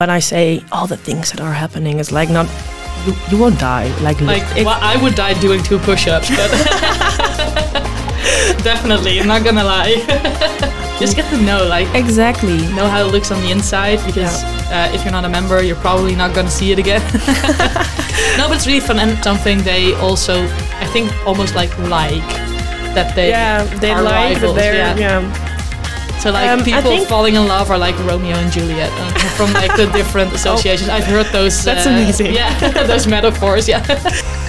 when I say all the things that are happening, it's like not you, you won't die. Like Like, if- well, I would die doing two push-ups, but definitely, I'm not gonna lie. Just get to know, like, exactly. know how it looks on the inside because uh, if you're not a member, you're probably not gonna see it again. no, but it's really fun and something they also, I think, almost like like that they yeah, they like that rivals, they're yeah. yeah. So like Um, people falling in love are like Romeo and Juliet uh, from like the different associations. I've heard those. That's uh, amazing. Yeah, those metaphors. Yeah.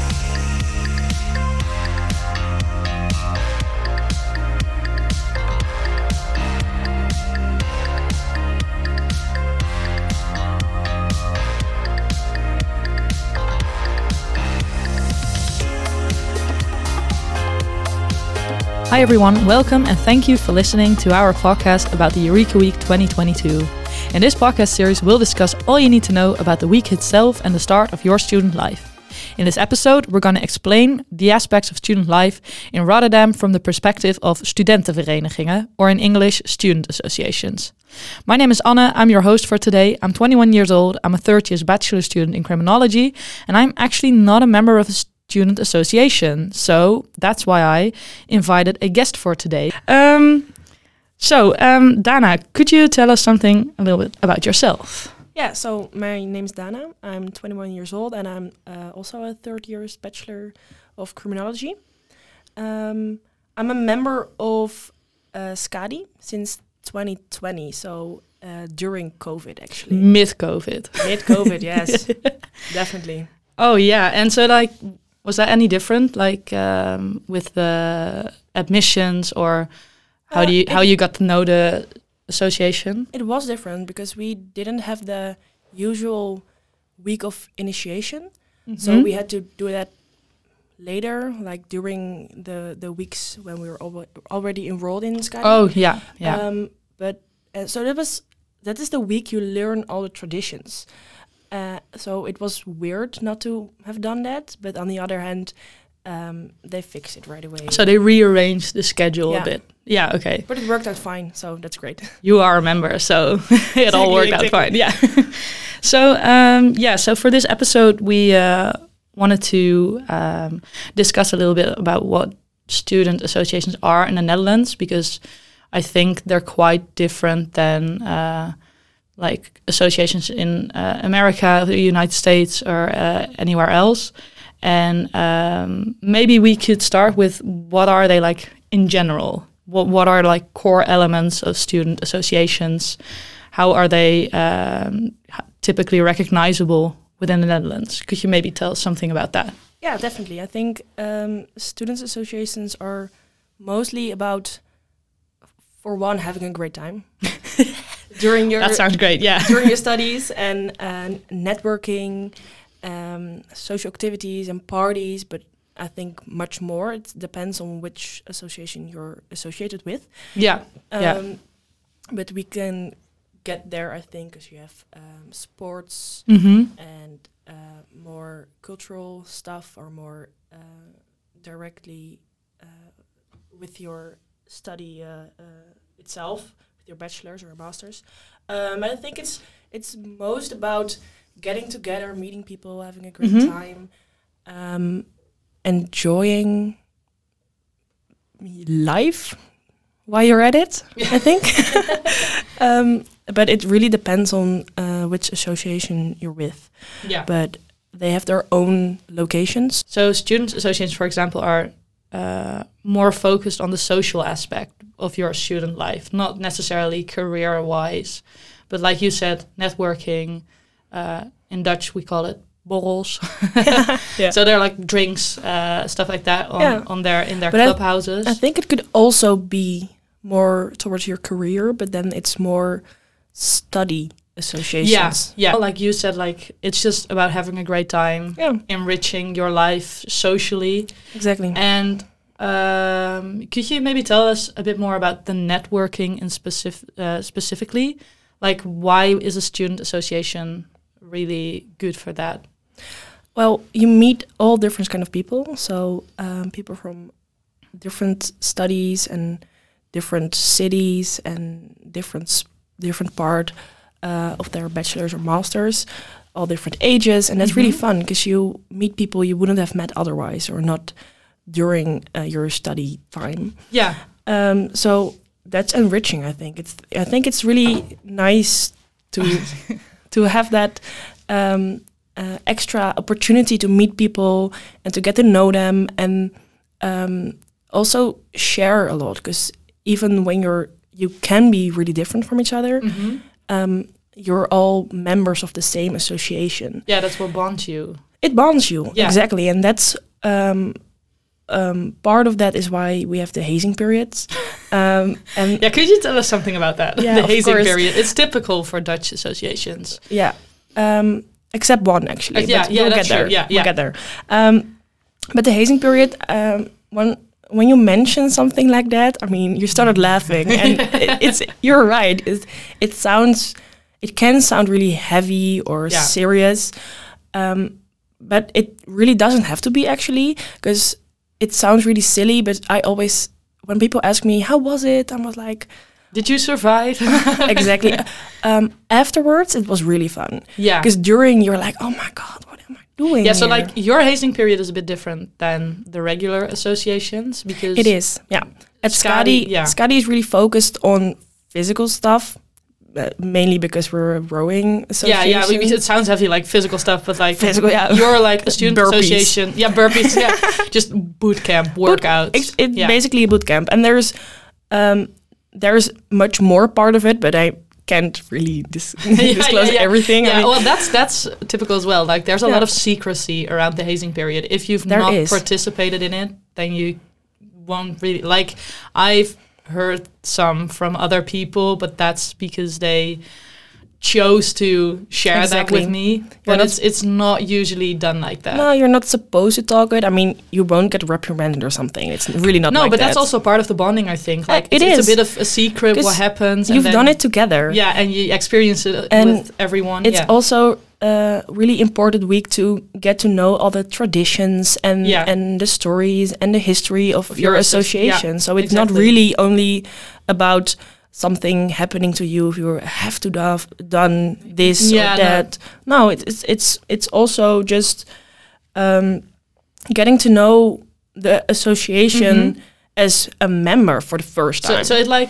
Hi everyone, welcome and thank you for listening to our podcast about the Eureka Week 2022. In this podcast series, we'll discuss all you need to know about the week itself and the start of your student life. In this episode, we're going to explain the aspects of student life in Rotterdam from the perspective of studentenverenigingen, or in English, student associations. My name is Anne, I'm your host for today. I'm 21 years old, I'm a third year's bachelor student in criminology, and I'm actually not a member of a student association. So that's why I invited a guest for today. Um, so, um, Dana, could you tell us something a little bit about yourself? Yeah, so my name is Dana. I'm 21 years old and I'm uh, also a third year's bachelor of criminology. Um, I'm a member of uh, Skadi since 2020, so uh, during COVID actually. Mid COVID. Mid COVID, yes, definitely. Oh yeah, and so like, was that any different, like um, with the admissions, or how Uh, do you how you got to know the association? It was different because we didn't have the usual week of initiation. So Mhm. we had to do that later, like during the the weeks when we were alwa- already enrolled in Sky. Oh yeah, yeah. Um, but uh, so that was that is the week you learn all the traditions. Uh, so it was weird not to have done that, but on the other hand, um, they fixed it right away. so they rearranged the schedule Yeah. a bit. Yeah, okay. but it worked out fine, so that's great. You are a member, so it all Exactly, worked out fine. Yeah. so um, yeah, so for this episode, we uh, wanted to um, discuss a little bit about what student associations are in the Netherlands because I think they're quite different than uh, like associations in uh, America, the United States, or uh, anywhere else. And um, maybe we could start with what are they like in general? What what are like core elements of student associations? How are they um, typically recognizable within the Netherlands? Could you maybe tell us something about that? Yeah, definitely. I think um, students' associations are mostly about, for one, having a great time during your That sounds great. Yeah. during your studies and uh, networking, um, social activities and parties. But I think much more. It depends on which association you're associated with. yeah. Um, Yeah. But we can get there, I think, because you have um, sports Mm-hmm. and uh, more cultural stuff or more uh, directly uh, with your study uh, uh, itself, your bachelor's or master's. Um, I think it's it's most about getting together, meeting people, having a great Mhm. time, um, enjoying life while you're at it. I think. um, but it really depends on uh, which association you're with Yeah. but they have their own locations. So student associations, for example, are uh, more focused on the social aspect of your student life, not necessarily career-wise, but like you said, networking. Uh, in Dutch, we call it borrels. Yeah. So they're like drinks, uh, stuff like that on, Yeah. on their in their But I- clubhouses. I think it could also be more towards your career, but then it's more study associations. yeah, yeah. Like you said, like it's just about having a great time, Yeah, enriching your life socially. exactly. And um, could you maybe tell us a bit more about the networking in specific, uh, specifically? Like, why is a student association really good for that? Well, you meet all different kind of people. So um, people from different studies and different cities and different different part uh, of their bachelor's or masters, all different ages, and that's really Mhm. fun because you meet people you wouldn't have met otherwise or not during uh, your study time. Yeah. Um, so that's enriching. I think it's. I think it's really nice to to have that um, uh, extra opportunity to meet people and to get to know them and um, also share a lot. Because even when you're you can be really different from each other. hmm Um, you're all members of the same association. Yeah, that's what bonds you. It bonds you Yeah. exactly, and that's um, um, part of that is why we have the hazing periods. Um, and Yeah, could you tell us something about that? Yeah, the hazing course. period. It's typical for Dutch associations. Yeah. Um, except one actually. Uh, yeah, but yeah, we'll get there. true. Yeah, we'll yeah. get there. Um, but the hazing period, um, when when you mention something like that, I mean, you started laughing, and it, it's you're right. It, it sounds, it can sound really heavy or Yeah. serious, um, but it really doesn't have to be actually, because it sounds really silly. But I always, when people ask me how was it, I was like, Did you survive? exactly. um, afterwards, it was really fun. yeah. Because during you're like, oh my god, what am I doing? Yeah, so here?" like your hazing period is a bit different than the regular associations because it is, yeah. At Skadi, Skadi, yeah. Skadi is really focused on physical stuff, mainly because we're a rowing Yeah, association. yeah. we- It sounds heavy, like physical stuff, but like Physical, yeah. you're like a student Burpees. association. Yeah, burpees. yeah, just boot camp workouts. It's, it's yeah. basically a boot camp, and there's um, there's much more part of it, but I can't really dis- yeah, disclose yeah. everything. I Yeah, mean, well, that's that's typical as well. Like, there's a lot of secrecy around the hazing period. If you've There not is. participated in it, then you won't really like. I've heard some from other people, but that's because they chose to share that with me. But it's it's not usually done like that. no, you're not supposed to talk it. I mean, you won't get reprimanded or something. It's really not. no, like but that's also part of the bonding. I think. Yeah, Like it it's, it's a bit of a secret what happens. You've then- done it together. Yeah, and you experience it And with everyone. It's yeah. also a really important week to get to know all the traditions and Yeah. and the stories and the history of, Of your, your asso- association. yeah, so it's not really only about something happening to you if you have to have done this Yeah, or that. No, it, it's it's it's also just um, getting to know the association Mhm. as a member for the first So, time. so it like,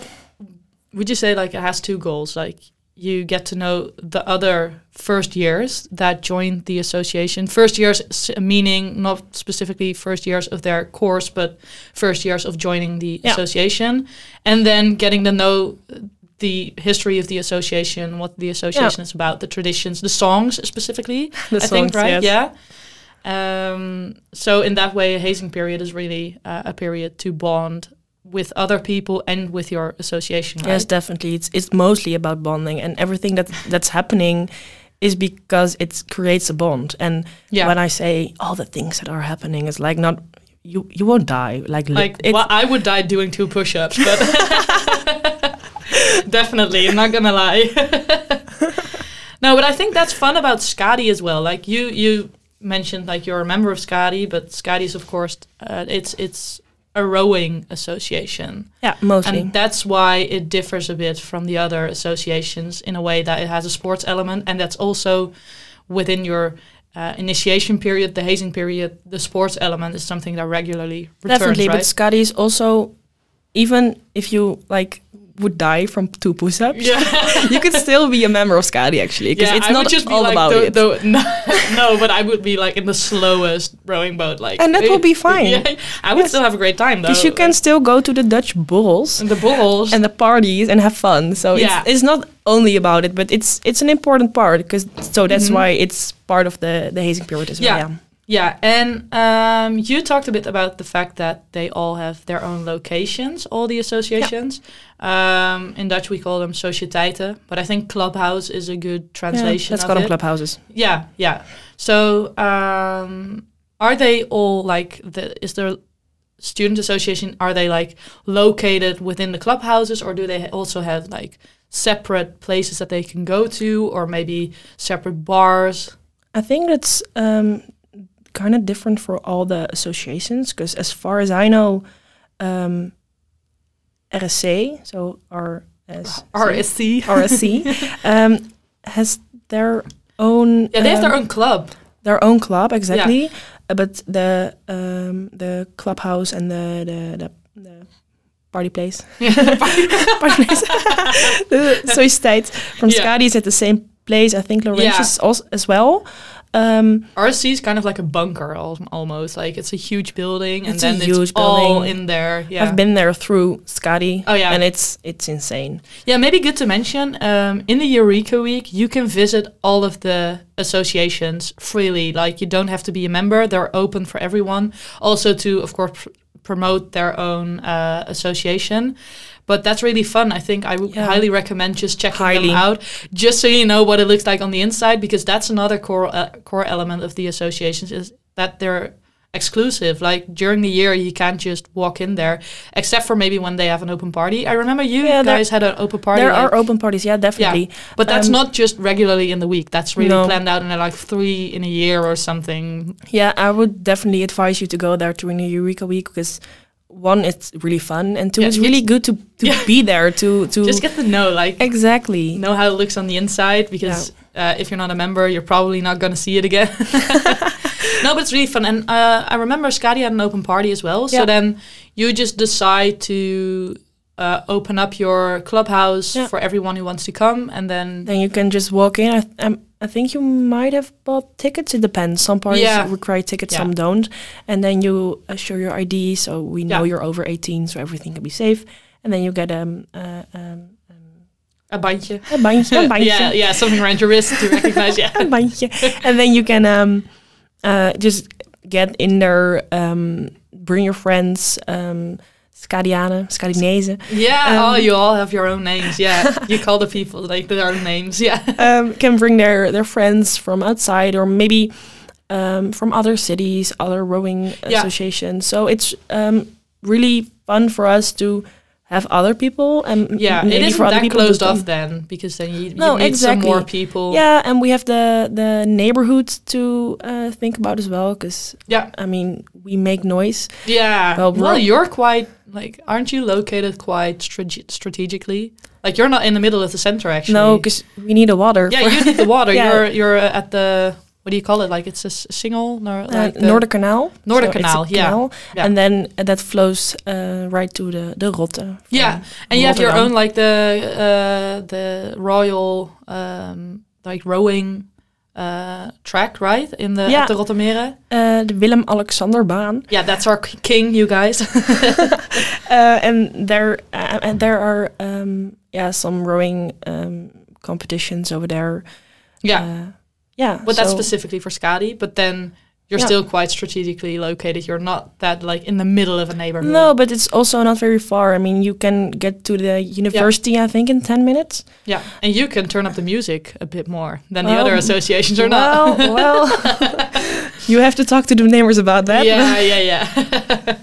would you say like it has two goals? Like you get to know the other first years that joined the association. First years meaning not specifically first years of their course, but first years of joining the Yeah. association, and then getting to know the history of the association, what the association is about, the traditions, the songs specifically. The I think songs, right, yes. yeah. Um, so in that way, a hazing period is really uh, a period to bond with other people and with your association. Right? Yes, definitely. It's it's mostly about bonding, and everything that that's happening is because it creates a bond. And yeah. when I say all the things that are happening, it's like not you you won't die. Like like well, I would die doing two push-ups, but definitely, I'm not gonna lie. no, but I think that's fun about Skadi as well. Like you, you mentioned like you're a member of Skadi, but Skadi is of course uh, it's it's a rowing association. yeah, mostly. And that's why it differs a bit from the other associations in a way that it has a sports element, and that's also within your uh, initiation period, the hazing period. The sports element is something that regularly returns, definitely, right? but Skadi is also even if you like would die from two push-ups, yeah, you could still be a member of Skadi actually because yeah. it's I not just all like about the, it. the- no, no, but I would be like in the slowest rowing boat, like, And that will be fine. Yeah, I would Yes. still have a great time though. Because you can still go to the Dutch balls and the balls. and the parties and have fun. So Yeah. it's, it's not only about it, but it's it's an important part because so that's Mhm. why it's part of the the hazing period as well. Yeah. Yeah. Yeah, and um, you talked a bit about the fact that they all have their own locations, all the associations. Um, in Dutch, we call them sociëteiten, but I think clubhouse is a good Yeah, translation let's call them clubhouses. Yeah, yeah. So, um, are they all like the? Is there student association? Are they like located within the clubhouses, or do they also have like separate places that they can go to, or maybe separate bars? I think that's um, kind of different for all the associations because, as far as I know, um, RSC, so RS, RSC. RSC, um, has their own. Yeah, they have their um, own club. their own club exactly. Uh, but the um, the clubhouse and the the, the, the party place, party place, the Sociëteit from Yeah. Skadi is at the same place. I think Laurentius Yeah. is also as well. Um, RSC is kind of like a bunker almost. Like it's a huge building, and then huge it's all in there. Yeah, I've been there through Skadi. Oh, yeah. and it's it's insane. yeah. Maybe good to mention. Um, in the Eureka Week, you can visit all of the associations freely. Like you don't have to be a member; they're open for everyone. Also, to of course pr- promote their own uh, association. But that's really fun. I think I would Yeah. highly recommend just checking Highly. them out, just so you know what it looks like on the inside, because that's another core uh, core element of the associations is that they're exclusive. Like during the year, you can't just walk in there, except for maybe when they have an open party. I remember you Yeah, guys had an open party. there like- are open parties, yeah, definitely. but that's Um, not just regularly in the week. That's really No. planned out, in like three in a year or something. Yeah, I would definitely advise you to go there during the Eureka Week because one, it's really fun, and two, Yeah, it's really good to, to Yeah. be there to to Just get to know, like, exactly. know how it looks on the inside because uh, if you're not a member, you're probably not going to see it again. no, but it's really fun. And uh, I remember Skadi had an open party as well. So then you just decide to uh, open up your clubhouse Yeah. for everyone who wants to come. And then, Then you can just walk in. I, I think you might have bought tickets. It depends. Some parties Yeah. require tickets, Yeah. some don't. And then you uh, show your ID, so we know Yeah. you're over 18, so everything can be safe. And then you get um, uh, um, a bandje. a bandje, een bandje. yeah, yeah, something around your wrist to recognize. Yeah. een bandje. and then you can um, uh, just get in there, um, bring your friends, um, Scadianen, Scadinezen, Yeah, Um, oh, you all have your own names. Yeah, you call the people like their own names. Yeah, um, can bring their, their friends from outside or maybe um, from other cities, other rowing Yeah. associations. So it's um, really fun for us to have other people and yeah. It isn't for other that closed off then because then you, you No, meet some more exactly. people. Yeah, and we have the the neighborhood to uh, think about as well, because yeah, I mean we make noise. yeah. Well, Well, you're quite like, aren't you located quite strate- strategically? Like you're not in the middle of the center actually. No, because we need a water. yeah, you need the water. Yeah. You're you're uh, at the what do you call it? Like it's a single nor uh, like the- Noorderkanaal. Noorder So Canal, yeah. canal, Yeah. And then uh, that flows uh, right to the the Rotte. Yeah, and you have your own like the uh, the royal um, like rowing uh, track, right? In the Yeah. at the Rottermeren. Uh, the Willem Alexanderbaan. Yeah, that's our king, you guys. uh, and there uh, and there are um, yeah some rowing um, competitions over there. yeah, Uh, yeah. but that's specifically for Skadi. But then you're Yeah. still quite strategically located. You're not that like in the middle of a neighborhood. No, but it's also not very far. I mean, you can get to the university, I think, in ten minutes. Yeah, and you can turn up the music a bit more than the other associations are well, not. well, you have to talk to the neighbors about that. Yeah, yeah, yeah.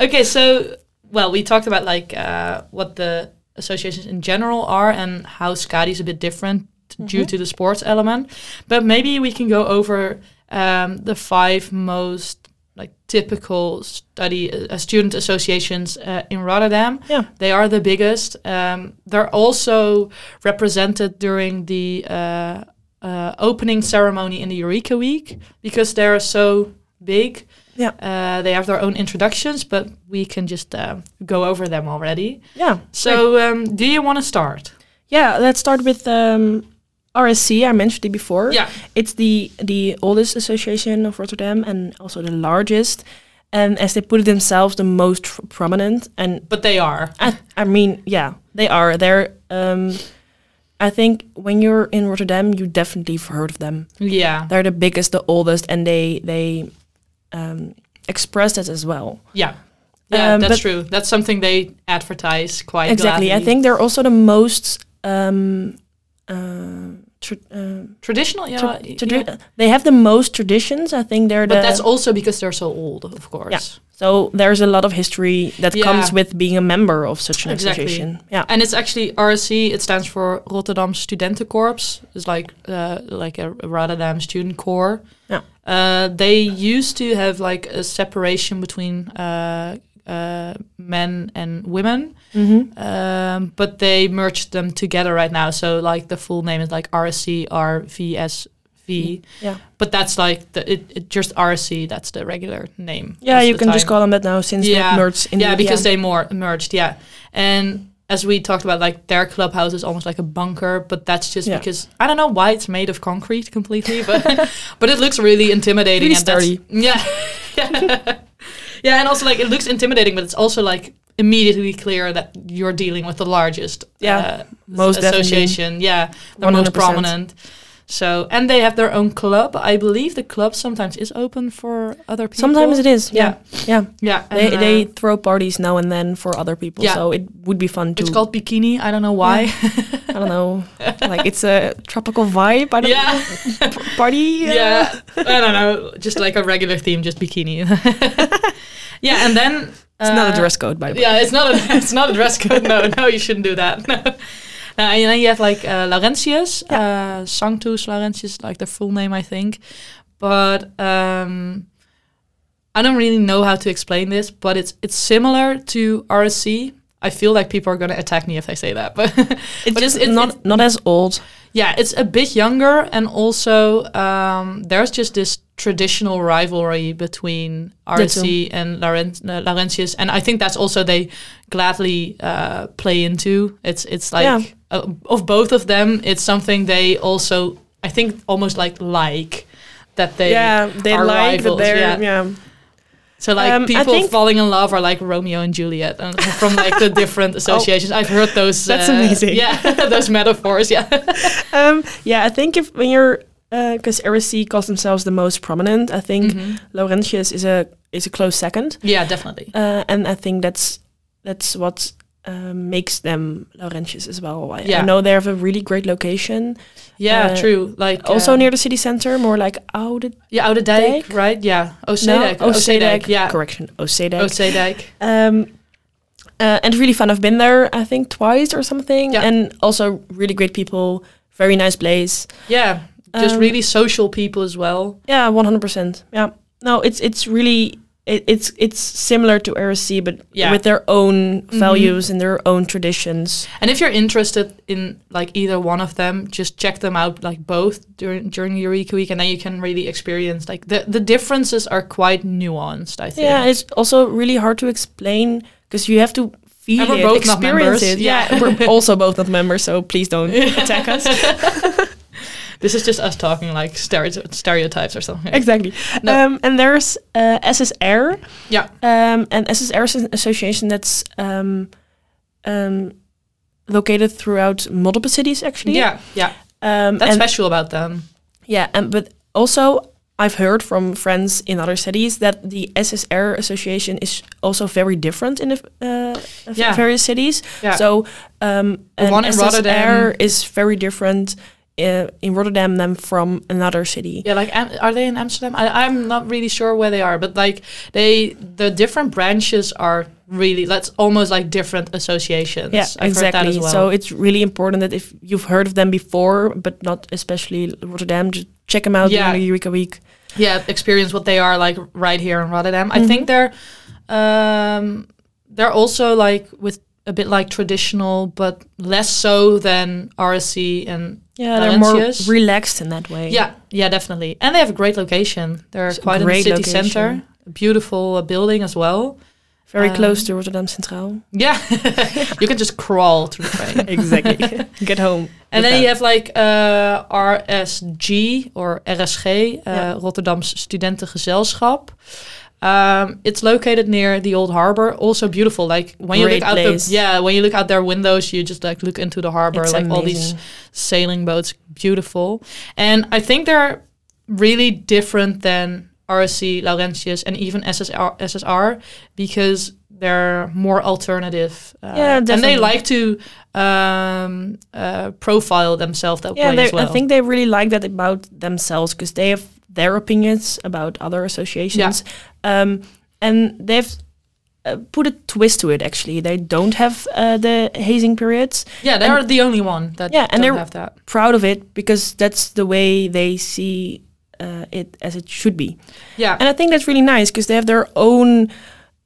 okay, so well, we talked about like uh, what the associations in general are and how Skadi is a bit different due Mhm. to the sports element. But maybe we can go over um, the five most like typical study uh, student associations uh, in Rotterdam. Yeah. They are the biggest. Um, they're also represented during the uh, uh, opening ceremony in the Eureka Week because they're so big. Yeah. Uh, they have their own introductions, but we can just uh, go over them already. Yeah. So, um, do you want to start? Yeah, let's start with um, RSC. I mentioned it before. Yeah. It's the the oldest association of Rotterdam and also the largest. And as they put it themselves, the most f- prominent. And But they are. I, I mean, yeah, they are. They're. Um, I think when you're in Rotterdam, you definitely have heard of them. Yeah. They're the biggest, the oldest, and they they um, express that as well. Yeah. Yeah, Um, that's true. That's something they advertise quite exactly. I think they're also the most. Um, uh, tr- uh, traditional. Yeah. tra- yeah. They have the most traditions. I think they're But the. that's also because they're so old, of course. Yeah. so there's a lot of history that Yeah. comes with being a member of such an Exactly. association. Yeah. And it's actually RSC. It stands for Rotterdam Studentenkorps. It's like uh, like a, a Rotterdam student corps. Yeah. Uh, they used to have like a separation between uh, uh, men and women, hmm um, but they merged them together right now. So like the full name is like RSC RVSV, Yeah. but that's like the it, it just RSC. That's the regular name. Yeah, you can just call them that now since Yeah. they've merged in yeah, the, because they more merged. Yeah, and as we talked about, like their clubhouse is almost like a bunker, but that's just Yeah. because I don't know why it's made of concrete completely, but but it looks really intimidating. Really and. Yeah, yeah, and also like it looks intimidating, but it's also like immediately clear that you're dealing with the largest Yeah, uh, most association. Yeah, the most 100%. prominent. So and they have their own club. I believe the club sometimes is open for other people. Sometimes it is. Yeah. yeah, Yeah. yeah. They, and, they uh, throw parties now and then for other people. Yeah. So it would be fun to It's called bikini. I don't know why. I don't know. like it's a tropical vibe. I don't yeah, know. Party. uh, yeah. I don't know. Just like a regular theme, just bikini. yeah, and then It's not a uh, dress code, by the way. Yeah, it's not a it's not a dress code. No, no, you shouldn't do that. No. Uh, and then you have like uh, Laurentius, uh, Sanctus Laurentius, like the full name, I think. But um, I don't really know how to explain this, but it's it's similar to RSC. I feel like people are gonna attack me if I say that, but It's but just it's- not it's- not as old. Yeah, it's a bit younger, and also um, there's just this traditional rivalry between RSC and Laurent- uh, Laurentius, and I think that's also they gladly uh, play into. It's it's like Yeah. uh, of both of them, it's something they also I think almost like like that they yeah, they are like rivals, that they're yeah. yeah. So like Um, people falling in love are like Romeo and Juliet and from like the different associations. I've heard those. Oh. That's uh, amazing. Yeah, those metaphors. Yeah. Um, yeah, I think if when you're because RSC calls themselves the most prominent, I think Mhm. Laurentius is a is a close second, Yeah, definitely. uh, and I think that's that's what um, makes them Laurentius as well. I, I know they have a really great location, Yeah, Uh, true. Like also uh, near the city center, more like Oude yeah, Oude Dijk, Dijk? right? Yeah, no, Oostedijk. Oostedijk. yeah, Correction, Oostedijk. Oostedijk. Um, uh, and really fun. I've been there, I think, twice or something. Yeah. And also really great people. Very nice place. Yeah, just Um, really social people as well. Yeah, one hundred percent. Yeah. No, it's it's really it, it's it's similar to RSC, but Yeah. with their own Mhm. values and their own traditions. And if you're interested in like either one of them, just check them out, like both during during Eureka Week, and then you can really experience like the the differences are quite nuanced. I think. Yeah, it's also really hard to explain because you have to feel And we're it, both not experience members, it. yeah. Yeah, we're also both not members, so please don't attack us. this is just us talking like stereo- stereotypes or something. exactly. No. Um, and there's uh, SSR. Yeah. Um, and SSR is an association that's um, um, located throughout multiple cities, actually. Yeah, yeah. Um, That's special about them. yeah, and but also I've heard from friends in other cities that the SSR association is also very different in the uh, Yeah. various cities. Yeah. So um, The one in SSR Rotterdam- is very different uh, in Rotterdam than from another city. Yeah, like Am- are they in Amsterdam? I, I'm not really sure where they are, but like they, the different branches are really that's almost like different associations. Yeah, I've heard that exactly. as well. So it's really important that if you've heard of them before, but not especially Rotterdam, just check them out Yeah. during the Eureka Week. yeah, experience what they are like right here in Rotterdam. I Mhm. think they're, um, they're also like with a bit like traditional, but less so than RSC and Yeah, they're more relaxed in that way. yeah, yeah, definitely. And they have a great location. They're It's a quite in the city location. center. A beautiful uh, building as well. Very Um, close to Rotterdam Centraal. Yeah, you can just crawl to the train. exactly. Get home. And then you have like uh, RSG or RSG, uh, Ja. Rotterdamse Studentengezelschap. Um, it's located near the old harbor. Also beautiful. Like when you Great look out place. the yeah, when you look out their windows, you just like look into the harbor, It's like all these sailing boats. Beautiful. And I think they're really different than RSC, Laurentius, and even SSR, SSR because they're more alternative. Uh, Yeah, and they like to um, uh, profile themselves that Yeah, way as well. I think they really like that about themselves because they have their opinions about other associations. Um, and they've uh, put a twist to it, actually. They don't have uh, the hazing periods. yeah, they're the only one that Yeah, and don't they're- have that. Proud of it because that's the way they see uh, it as it should be. Yeah, And I think that's really nice because they have their own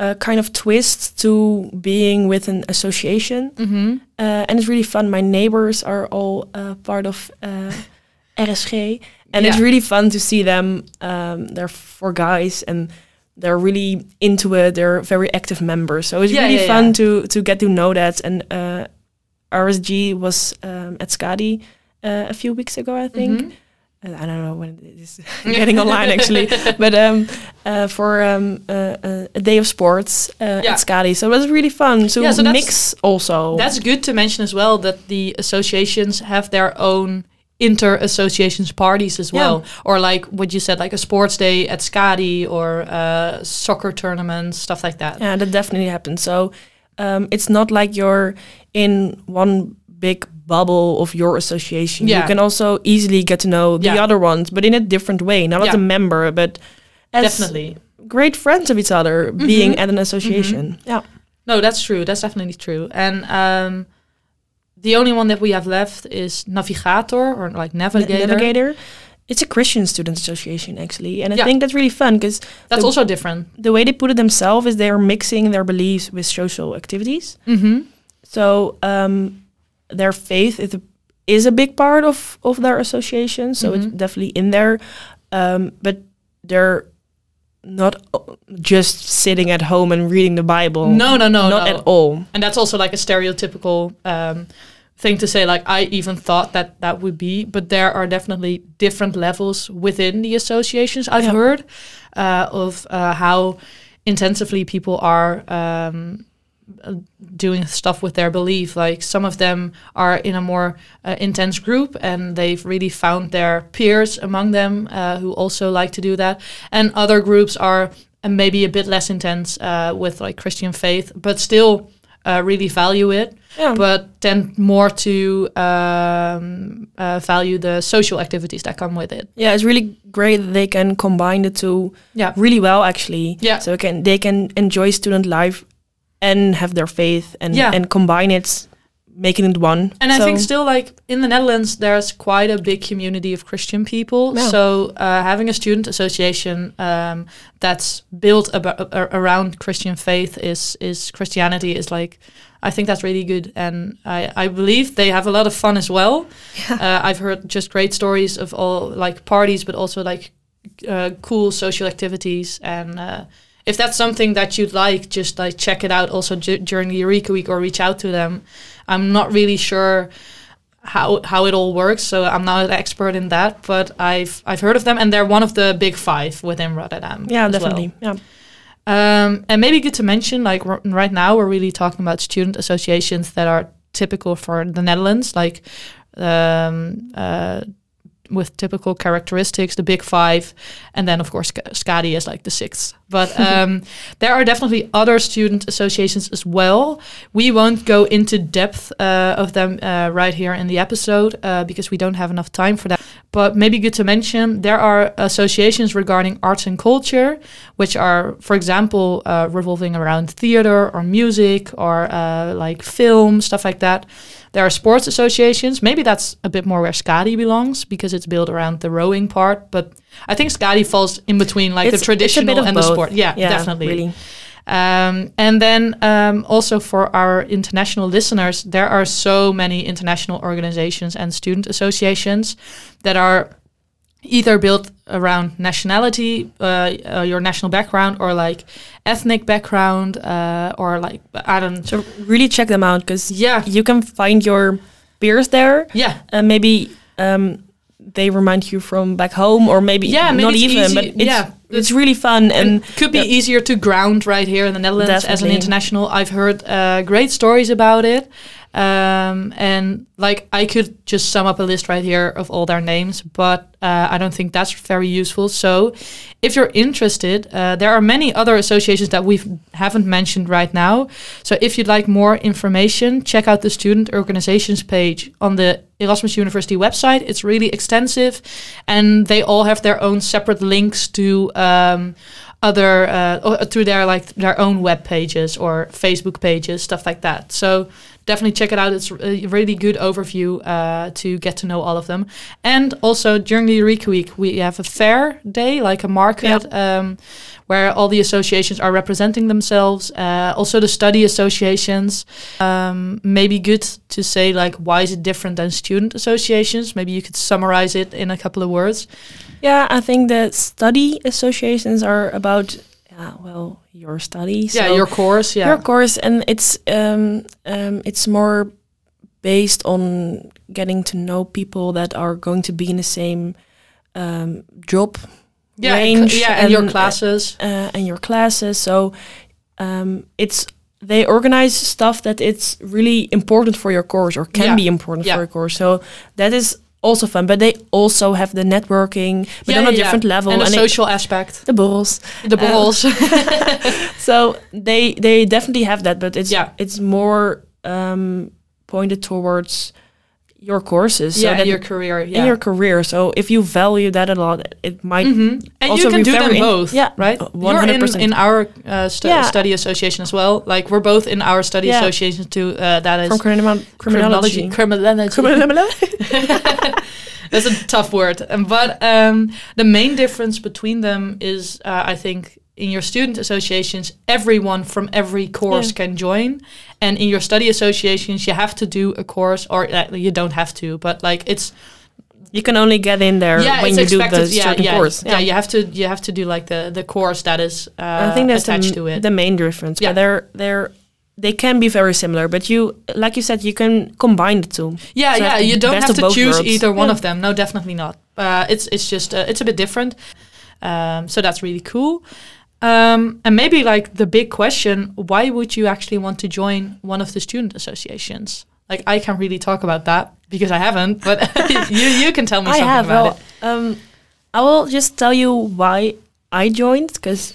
a kind of twist to being with an association, Mm-hmm. uh, and it's really fun. My neighbors are all uh, part of uh, RSG, and it's really fun to see them. Um, they're four guys, and they're really into it. They're very active members, so it's Yeah, really yeah, fun yeah. to to get to know that. And uh, RSG was um, at Skadi uh, a few weeks ago, I think. Mhm. Uh, I don't know when it is getting online actually, but um, uh, for um, uh, uh, a day of sports uh, Yeah. at Skadi, so it was really fun to Yeah, so mix also. That's good to mention as well that the associations have their own inter associations parties as Yeah. well or like what you said like a sports day at Skadi or uh, soccer tournaments stuff like that yeah, that definitely happens. So um, it's not like you're in one big bubble of your association. Yeah. You can also easily get to know the Yeah. other ones, but in a different way, not as a member, but as definitely great friends of each other, Mhm. being at an association. Yeah. no that's true that's definitely true and um, the only one that we have left is Navigator or like Na- Navigator, Navigator. It's a Christian student association actually, and I Yeah. think that's really fun because that's the- also different the way they put it themselves is they're mixing their beliefs with social activities. mm-hmm. So um, their faith is a, is a big part of of their association. So it's Mhm. definitely in there, um, but they're not just sitting at home and reading the Bible. no no no not no. at all. and that's also like a stereotypical um, thing to say like i even thought that that would be but there are definitely different levels within the associations i've Yeah. heard uh, of uh, how intensively people are um, doing stuff with their belief like some of them are in a more uh, intense group and they've really found their peers among them uh, who also like to do that and other groups are uh, maybe a bit less intense uh, with like christian faith but still uh, really value it Yeah, but tend more to um, uh, value the social activities that come with it yeah, it's really great that they can combine the two yeah really well actually. Yeah. So can they can enjoy student life and have their faith and Yeah. and combine it, making it one. And I think still like in the Netherlands, there's quite a big community of Christian people. Yeah. So uh, having a student association um, that's built abo- a- around Christian faith is is Christianity is like. I think that's really good, and I, I believe they have a lot of fun as well. Uh, I've heard just great stories of all like parties, but also like uh, cool social activities. And uh, if that's something that you'd like, just like check it out. Also ju- during the Eureka Week, or reach out to them. I'm not really sure how how it all works, so I'm not an expert in that. But I've I've heard of them, and they're one of the big five within Rotterdam. yeah, as well. definitely. Yeah. Um, and maybe good to mention, like r- right now, we're really talking about student associations that are typical for the Netherlands, like um, uh, with typical characteristics, the big five, and then of course Skadi is like the sixth. But um, there are definitely other student associations as well. We won't go into depth uh, of them uh, right here in the episode uh, because we don't have enough time for that. But maybe good to mention there are associations regarding arts and culture, which are, for example, uh, revolving around theater or music or uh, like film, stuff like that. There are sports associations. Maybe that's a bit more where Skadi belongs because it's built around the rowing part. But I think Skadi falls in between like It's- the traditional and the sport. Yeah, Yeah, definitely. Really. Um, and then um, also for our international listeners, there are so many international organizations and student associations that are either built around nationality, uh, uh, your national background, or like ethnic background, uh, or like I don't. So really check them out because Yeah, you can find your peers there. yeah, and maybe um, they remind you from back home, or maybe Yeah, maybe not even. easy- But it's, yeah, it's really fun, and and could be yeah. easier to ground right here in the Netherlands as an international. I've heard uh, great stories about it, um, and like I could just sum up a list right here of all their names, but uh, I don't think that's very useful. So, if you're interested, uh, there are many other associations that we haven't mentioned right now. So, if you'd like more information, check out the student organizations page on the Erasmus University website. It's really extensive, and they all have their own separate links to um, other uh, through their like their own web pages or Facebook pages, stuff like that. So definitely check it out. It's a really good overview uh, to get to know all of them. And also during the Eureka Week, we have a fair day, like a market. Um, where all the associations are representing themselves. Uh, also, the study associations. Um, maybe good to say like why is it different than student associations? Maybe you could summarize it in a couple of words. Yeah, I think the study associations are about yeah, well, your studies. Yeah, your course. Yeah, your course, and it's um, um, it's more based on getting to know people that are going to be in the same um, job yeah, range. Yeah, and, and your classes. Uh, and your classes. So um, it's they organize stuff that it's really important for your course or can yeah. be important yeah. for your course. So that is also fun. But they also have the networking, but yeah, on a different level and the and social aspect. The borrels, the borrels. Um, so they they definitely have that, but it's yeah. it's more um, pointed towards your courses yeah, so your career yeah. in your career so if you value that a lot it might mm-hmm. and also you can do them both yeah right 100% You're in, in our uh, stu yeah. study association as well like we're both in our study yeah. association too uh, that is from criminal- criminology criminology, criminology. that's a tough word um, but um, the main difference between them is uh, i think in your student associations, everyone from every course yeah. can join. And in your study associations, you have to do a course, or uh, you don't have to, but like it's you can only get in there yeah, when you do the yeah, certain yeah, course. Yeah. yeah. you have to you have to do like the the course that is uh, I think that's attached the, to it. The main difference. Yeah, but they're they're they can be very similar, but you like you said you can combine the two. Yeah, so yeah, you don't have to choose worlds. either one of them. No, definitely not. Uh, it's it's just uh, it's a bit different. Um, so that's really cool. Um, and maybe like the big question, why would you actually want to join one of the student associations? Like I can't really talk about that because I haven't, but you you can tell me I something have, about well, it. Um, I will just tell you why I joined because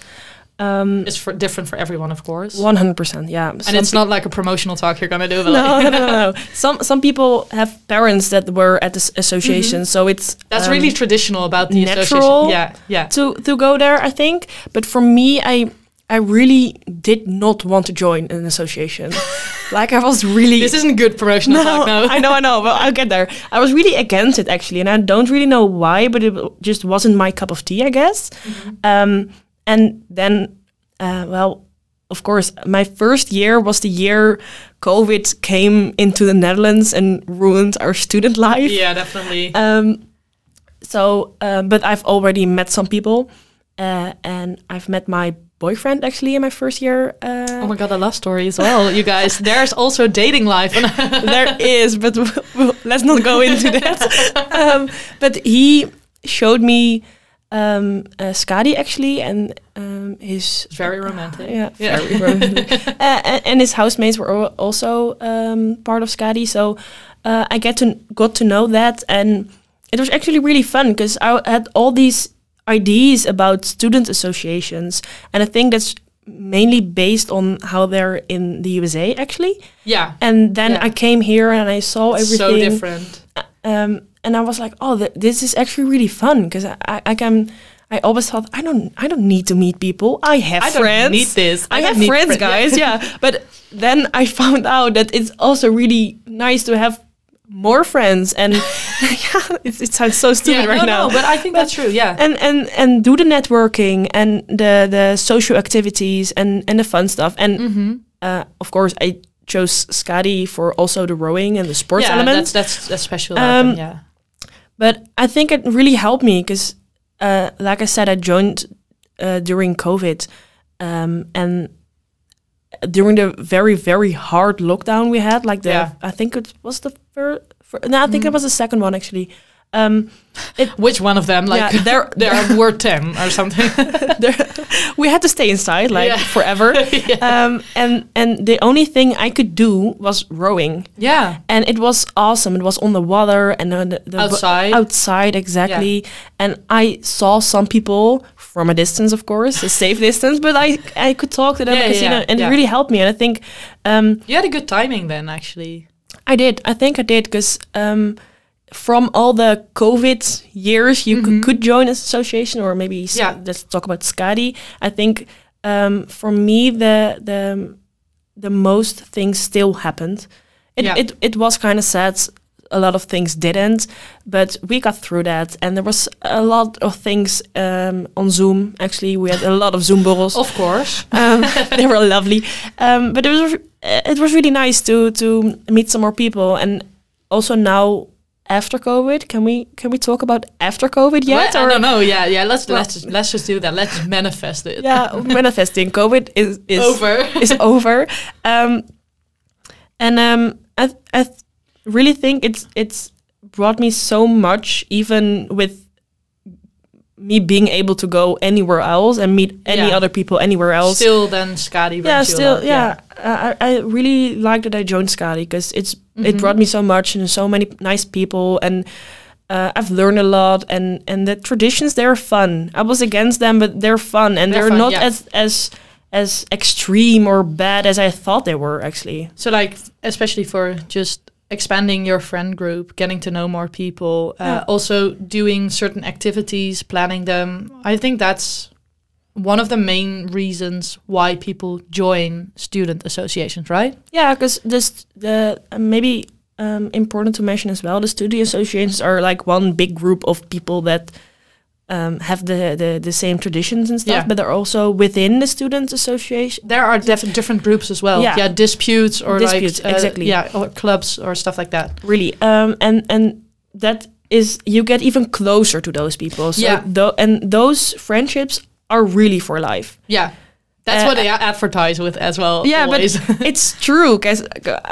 um, it's for different for everyone, of course. One hundred percent, yeah. And some it's not like a promotional talk you're gonna do. no, no, no, no, Some some people have parents that were at the association, mm -hmm. so it's that's um, really traditional about the natural Yeah, yeah. To to go there, I think. But for me, I I really did not want to join an association. like I was really. This isn't good promotional no, talk. No, I know, I know, but I'll get there. I was really against it actually, and I don't really know why, but it just wasn't my cup of tea, I guess. Mm -hmm. um, and then, uh, well, of course, my first year was the year COVID came into the Netherlands and ruined our student life. Yeah, definitely. Um, so, uh, but I've already met some people, uh, and I've met my boyfriend actually in my first year. Uh, oh my god, I love story as well, you guys. There's also dating life. there is, but let's not go into that. Um, but he showed me um, uh, Skadi actually, and um, his very romantic. Uh, yeah, yeah, very romantic. uh, and, and, his housemates were also um, part of Skadi, so uh, I get to got to know that, and it was actually really fun because I had all these ideas about student associations, and I think that's mainly based on how they're in the USA actually. Yeah. And then yeah. I came here and I saw everything. So different. Uh, um, and I was like, oh, th this is actually really fun because I, I, I, can. I always thought I don't I don't need to meet people. I have I friends. Don't need this. I, I have friends, guys. yeah, but then I found out that it's also really nice to have more friends and yeah, it, it, sounds so stupid yeah, right no, now. No, but I think but that's true. Yeah, and and and do the networking and the the social activities and and the fun stuff and mm -hmm. uh, of course I chose Skadi for also the rowing and the sports yeah, element. That's that's that's special. Um, yeah, but I think it really helped me because, uh, like I said, I joined uh, during COVID, um, and during the very very hard lockdown we had, like the yeah. I think it was the first. No, I think mm. it was the second one actually. Um, it, Which one of them? Like yeah, there, there were ten or something. there, we had to stay inside like yeah. forever. yeah. um, and and the only thing I could do was rowing. Yeah, and it was awesome. It was on the water and the, the outside. Outside exactly. And I saw some people from a distance, of course, a safe distance, but I I could talk to them because you know, and it really helped me. And I think um, you had a good timing then, actually. I did. I think I did because. Um, from all the COVID years, you mm-hmm. could join an association, or maybe yeah. let's talk about Skadi. I think um, for me, the the the most things still happened, It Yeah. it, it was kind of sad. A lot of things didn't, but we got through that, and there was a lot of things um, on Zoom. Actually, we had a lot of Zoom borrels. Of course. um, they were lovely, um, but it was it was really nice to to meet some more people, and also now after COVID, can we can we talk about after COVID yet? Well, I don't know. Yeah, yeah. Let's Well- let's just, let's just do that. Let's manifest it. Yeah, manifesting COVID is is Over. is over. Um, and um, I I th- really think it's it's brought me so much, even with me being able to go anywhere else and meet any Yeah. other people anywhere else. Still then Skadi. yeah, brings you a still, yeah. Uh, I, I really like that I joined Skadi because it's Mhm. it brought me so much and so many nice people and. Uh, I've learned a lot, and and the traditions they're fun. I was against them, but they're fun, and They're they're, fun, not yeah. as as as extreme or bad as I thought they were. Actually, So like especially for just expanding your friend group, getting to know more people, uh, Yeah. also doing certain activities, planning them. I think that's one of the main reasons why people join student associations, right? yeah, because this the uh, maybe um, important to mention as well. The studio associations are like one big group of people that. Um, have the, the, the same traditions and stuff, Yeah. but they're also within the student association. There are def- different groups as well. Yeah. Yeah, disputes or Disputes, like uh, exactly. Yeah, or clubs or stuff like that. really um and and that is you get even closer to those people so Yeah. tho- and those friendships are really for life Yeah. That's Uh, what they advertise with as well. yeah always. but it's true because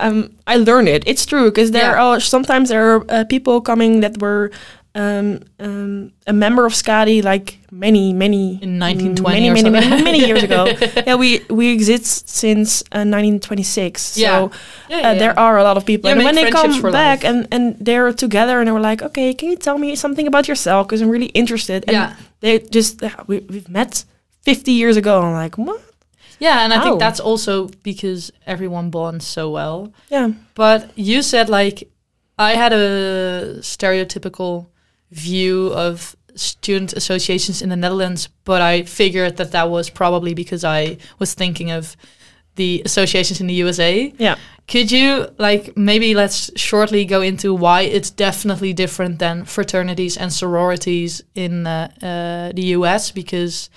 um i learned it it's true because there Yeah. are sometimes there are uh, people coming that were um, um, a member of Skadi like many, many In 1920 many, many, many, many years ago. yeah, we we exist since uh, 1926. Yeah. So yeah, uh, there are a lot of people, Yeah, and when they come back life. and and they're together and they're like, okay, can you tell me something about yourself? Because I'm really interested. And Yeah. they just uh, we, we've met 50 years ago. I'm like, what? Yeah, and I How? think that's also because everyone bonds so well. Yeah, But you said like I had a stereotypical view of student associations in the Netherlands, but I figured that that was probably because I was thinking of the associations in the USA. yeah. Could you like maybe let's shortly go into why it's definitely different than fraternities and sororities in uh, uh, the US because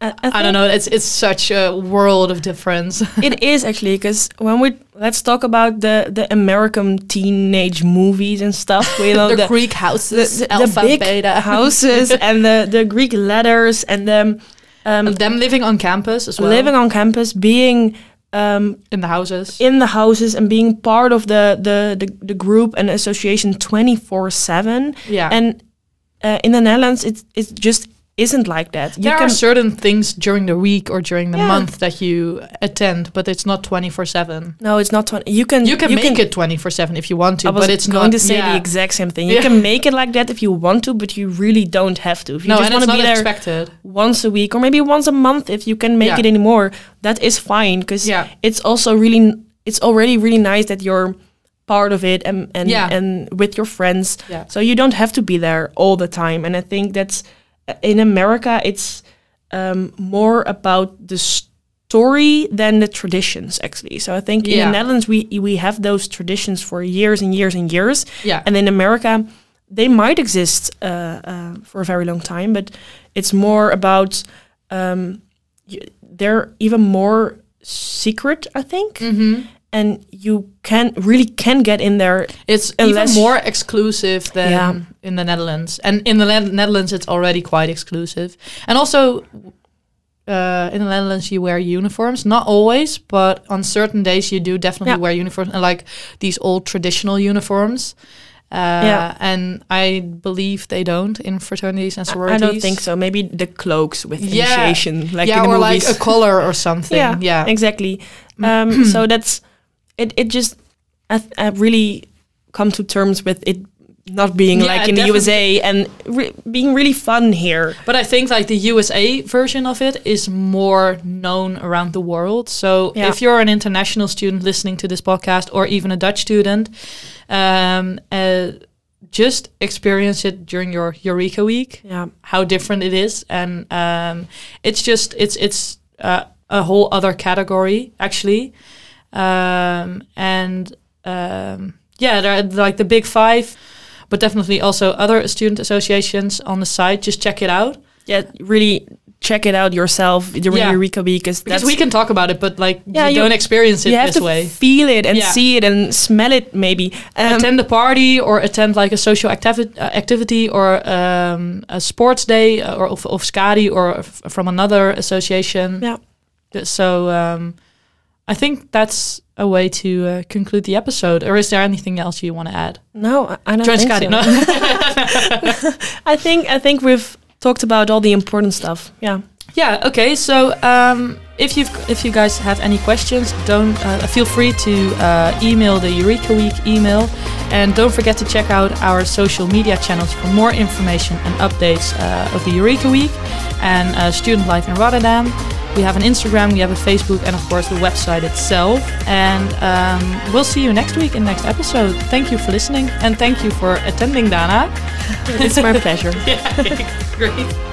I, I don't know it's it's such a world of difference. it is actually because when we let's talk about the the American teenage movies and stuff. We know the, the, Greek houses, the, the alpha, big beta houses and the the Greek letters and them um, them living on campus as well, living on campus, being um, in the houses. in the houses and being part of the the the, the group and association 24 7 yeah, and uh, in the netherlands it's it just isn't like that you there can are certain things during the week or during the Yeah. month that you attend, but it's not twenty four seven. no it's not 20 you can You can make it twenty four seven if you want to, I was but it's going not. to say yeah. the exact same thing. You Yeah. can make it like that if you want to, but you really don't have to. If you no, just want to not be there expected. once a week or maybe once a month, if you can make it anymore, that is fine because Yeah, it's also really it's already really nice that you're part of it and and and with your friends yeah, so you don't have to be there all the time and i think that's in america it's um, more about the story than the traditions actually. So i think in the netherlands we we have those traditions for years and years and years. Yeah, and in america they might exist uh, uh, for a very long time but it's more about um, y- they're even more secret i think. Hmm and you can really can get in there It's even more exclusive than Yeah. in the Netherlands, and in the Net- Netherlands it's already quite exclusive. And also, uh, in the Netherlands you wear uniforms, not always, but on certain days you do definitely Yeah. wear uniforms, and like these old traditional uniforms. Uh, Yeah. and I believe they don't in fraternities and sororities. I don't think so. Maybe the cloaks with Yeah. initiation, like yeah, in the or movies. like a collar or something. Yeah, Yeah, exactly. Um, so that's it. It just I, I really come to terms with it not being Yeah, like in the. USA and re- being really fun here. But I think like the USA version of it is more known around the world. So Yeah. if you're an international student listening to this podcast, or even a Dutch student, um, uh, just experience it during your Eureka Week. Yeah, How different it is, and um, it's just it's it's uh, a whole other category actually, um, and um, yeah, there are like the big five, but definitely also other student associations on the site. Just check it out. Yeah, really check it out yourself, Yeah. Eureka Week, because Because we can talk about it, but like Yeah, you, you- don't experience it you have this to way. feel it and Yeah. see it and smell it, maybe. Um, attend a party or attend like a social activi- uh, activity or um, a sports day uh, or of, of Skadi or f- from another association. Yeah. So um, I think that's a way to uh, conclude the episode. Or is there anything else you want to add? no, I- I don't Join think Skadi. so. No. I think I think we've talked about all the important stuff. Yeah. yeah. Okay. So um, if you if you guys have any questions, don't uh, feel free to uh, email the Eureka Week email, and don't forget to check out our social media channels for more information and updates uh, of the Eureka Week and uh, student life in Rotterdam. We have an Instagram, we have a Facebook, and of course the website itself. And um, we'll see you next week in next episode. Thank you for listening, and thank you for attending, Dana. It's my pleasure. yeah, great.